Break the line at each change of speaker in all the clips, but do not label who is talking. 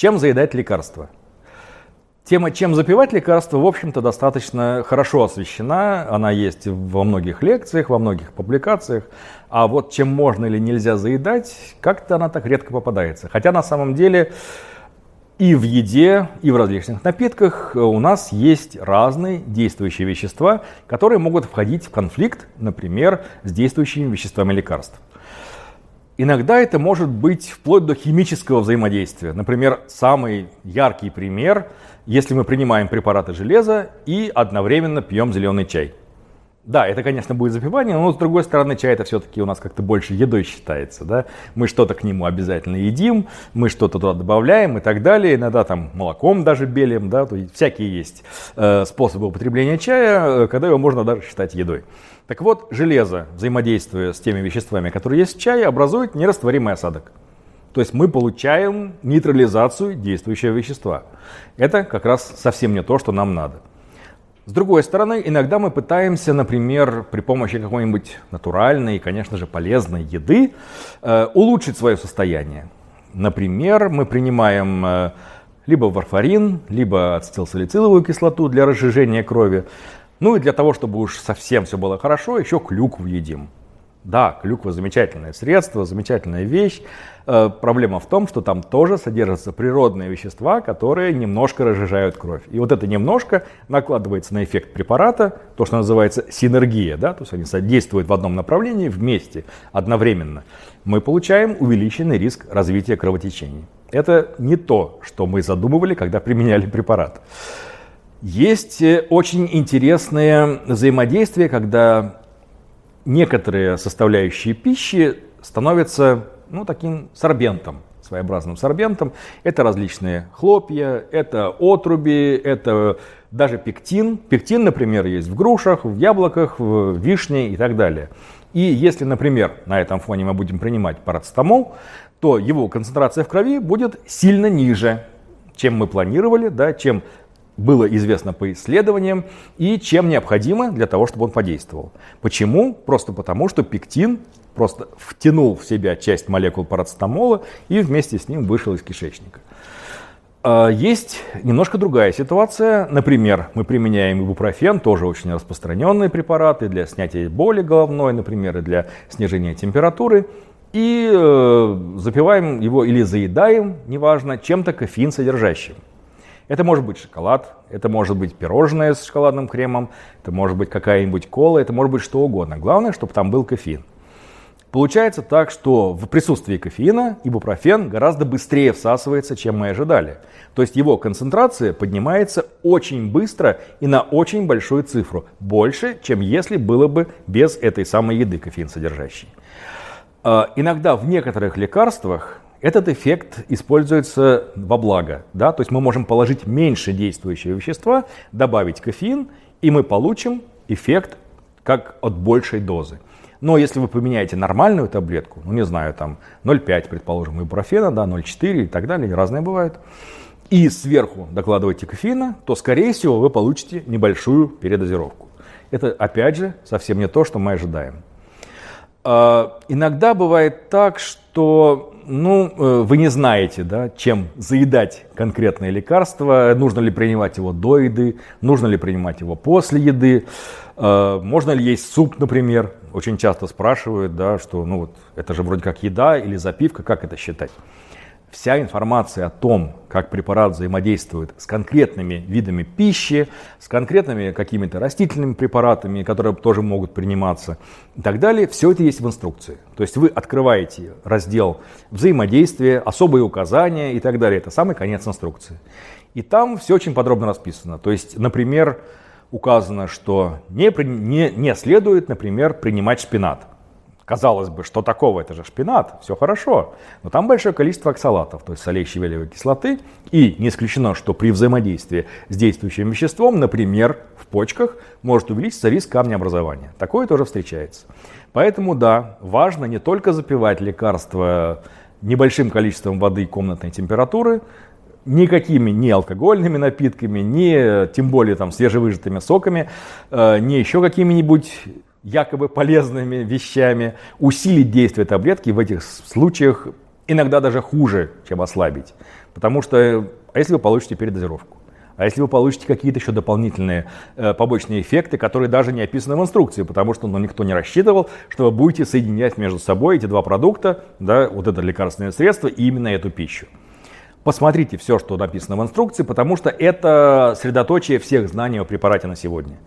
Чем заедать лекарства? Тема, чем запивать лекарства, в общем-то, достаточно хорошо освещена. Она есть во многих лекциях, во многих публикациях. А вот чем можно или нельзя заедать, как-то она так редко попадается. Хотя на самом деле и в еде, и в различных напитках у нас есть разные действующие вещества, которые могут входить в конфликт, например, с действующими веществами лекарств. Иногда это может быть вплоть до химического взаимодействия. Например, самый яркий пример, если мы принимаем препараты железа и одновременно пьем зеленый чай. Да, это, конечно, будет запивание, но с другой стороны, чай это все-таки у нас как-то больше едой считается. Да? Мы что-то к нему обязательно едим, мы что-то туда добавляем и так далее. Иногда там молоком даже белим, да, то есть всякие есть э, способы употребления чая, э, когда его можно даже считать едой. Так вот, железо, взаимодействуя с теми веществами, которые есть в чае, образует нерастворимый осадок. То есть мы получаем нейтрализацию действующего вещества. Это как раз совсем не то, что нам надо. С другой стороны, иногда мы пытаемся, например, при помощи какой-нибудь натуральной и, конечно же, полезной еды э, улучшить свое состояние. Например, мы принимаем э, либо варфарин, либо ацетилсалициловую кислоту для разжижения крови. Ну и для того, чтобы уж совсем все было хорошо, еще клюкву едим. Да, клюква замечательное средство, замечательная вещь. Э, проблема в том, что там тоже содержатся природные вещества, которые немножко разжижают кровь. И вот это немножко накладывается на эффект препарата, то, что называется синергия, да, то есть они содействуют в одном направлении вместе, одновременно. Мы получаем увеличенный риск развития кровотечений. Это не то, что мы задумывали, когда применяли препарат. Есть э, очень интересное взаимодействие, когда некоторые составляющие пищи становятся ну, таким сорбентом, своеобразным сорбентом. Это различные хлопья, это отруби, это даже пектин. Пектин, например, есть в грушах, в яблоках, в вишне и так далее. И если, например, на этом фоне мы будем принимать парацетамол, то его концентрация в крови будет сильно ниже, чем мы планировали, да, чем было известно по исследованиям и чем необходимо для того, чтобы он подействовал. Почему? Просто потому, что пектин просто втянул в себя часть молекул парацетамола и вместе с ним вышел из кишечника. А, есть немножко другая ситуация. Например, мы применяем ибупрофен, тоже очень распространенные препараты для снятия боли головной, например, и для снижения температуры. И э, запиваем его или заедаем, неважно, чем-то кофеин содержащим. Это может быть шоколад, это может быть пирожное с шоколадным кремом, это может быть какая-нибудь кола, это может быть что угодно. Главное, чтобы там был кофеин. Получается так, что в присутствии кофеина ибупрофен гораздо быстрее всасывается, чем мы ожидали. То есть его концентрация поднимается очень быстро и на очень большую цифру. Больше, чем если было бы без этой самой еды кофеин содержащей. А, иногда в некоторых лекарствах этот эффект используется во благо. Да? То есть мы можем положить меньше действующего вещества, добавить кофеин, и мы получим эффект как от большей дозы. Но если вы поменяете нормальную таблетку, ну не знаю, там 0,5, предположим, ибупрофена, да, 0,4 и так далее, разные бывают, и сверху докладываете кофеина, то, скорее всего, вы получите небольшую передозировку. Это, опять же, совсем не то, что мы ожидаем. А, иногда бывает так, что ну, э, вы не знаете, да, чем заедать конкретное лекарство, нужно ли принимать его до еды, нужно ли принимать его после еды, э, можно ли есть суп, например. Очень часто спрашивают, да, что ну вот это же вроде как еда или запивка, как это считать? Вся информация о том, как препарат взаимодействует с конкретными видами пищи, с конкретными какими-то растительными препаратами, которые тоже могут приниматься и так далее, все это есть в инструкции. То есть вы открываете раздел взаимодействия, особые указания и так далее. Это самый конец инструкции. И там все очень подробно расписано. То есть, например, указано, что не, не, не следует, например, принимать шпинат. Казалось бы, что такого, это же шпинат, все хорошо. Но там большое количество оксалатов, то есть солей щавелевой кислоты. И не исключено, что при взаимодействии с действующим веществом, например, в почках, может увеличиться риск камнеобразования. Такое тоже встречается. Поэтому да, важно не только запивать лекарства небольшим количеством воды комнатной температуры, никакими не алкогольными напитками, не тем более там свежевыжатыми соками, э, не еще какими-нибудь якобы полезными вещами, усилить действие таблетки в этих случаях иногда даже хуже, чем ослабить. Потому что, а если вы получите передозировку? А если вы получите какие-то еще дополнительные э, побочные эффекты, которые даже не описаны в инструкции, потому что ну, никто не рассчитывал, что вы будете соединять между собой эти два продукта, да, вот это лекарственное средство и именно эту пищу. Посмотрите все, что написано в инструкции, потому что это средоточие всех знаний о препарате на сегодня.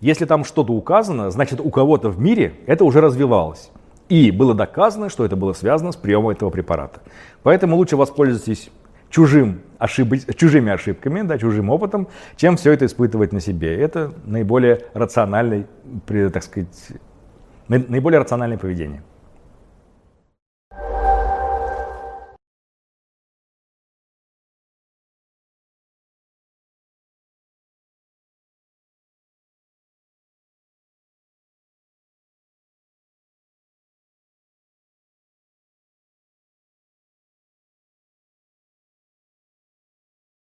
Если там что-то указано, значит у кого-то в мире это уже развивалось. И было доказано, что это было связано с приемом этого препарата. Поэтому лучше воспользуйтесь чужим ошиб... чужими ошибками, да, чужим опытом, чем все это испытывать на себе. Это наиболее рациональный, так сказать, наиболее рациональное поведение.